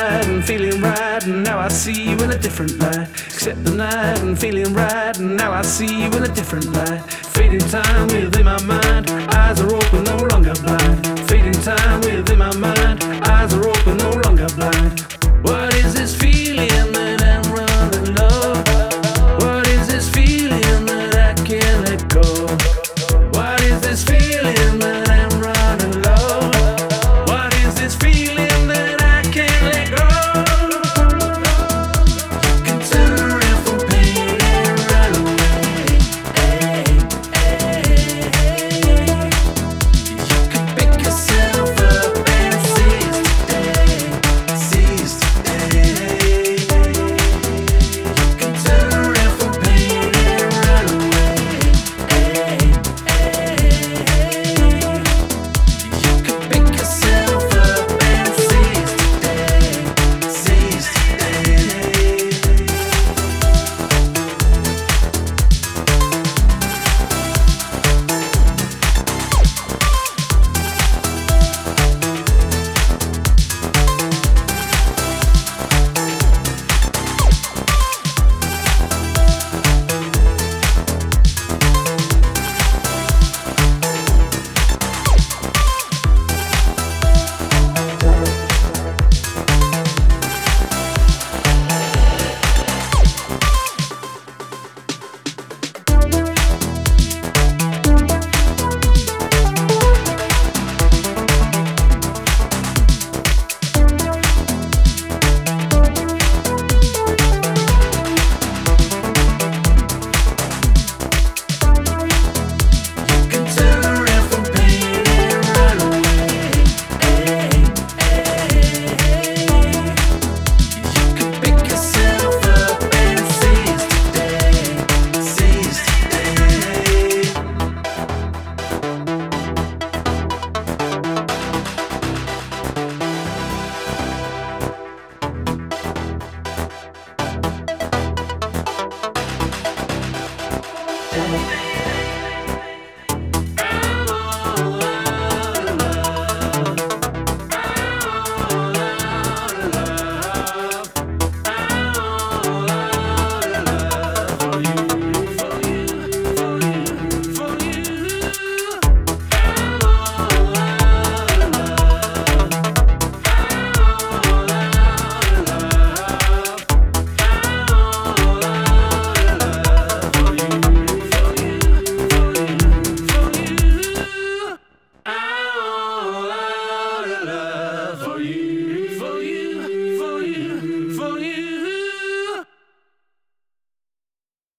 right and feeling right, and now I see you in a different light. Accepting that and feeling right, and now I see you in a different light. Fading time within my mind, eyes are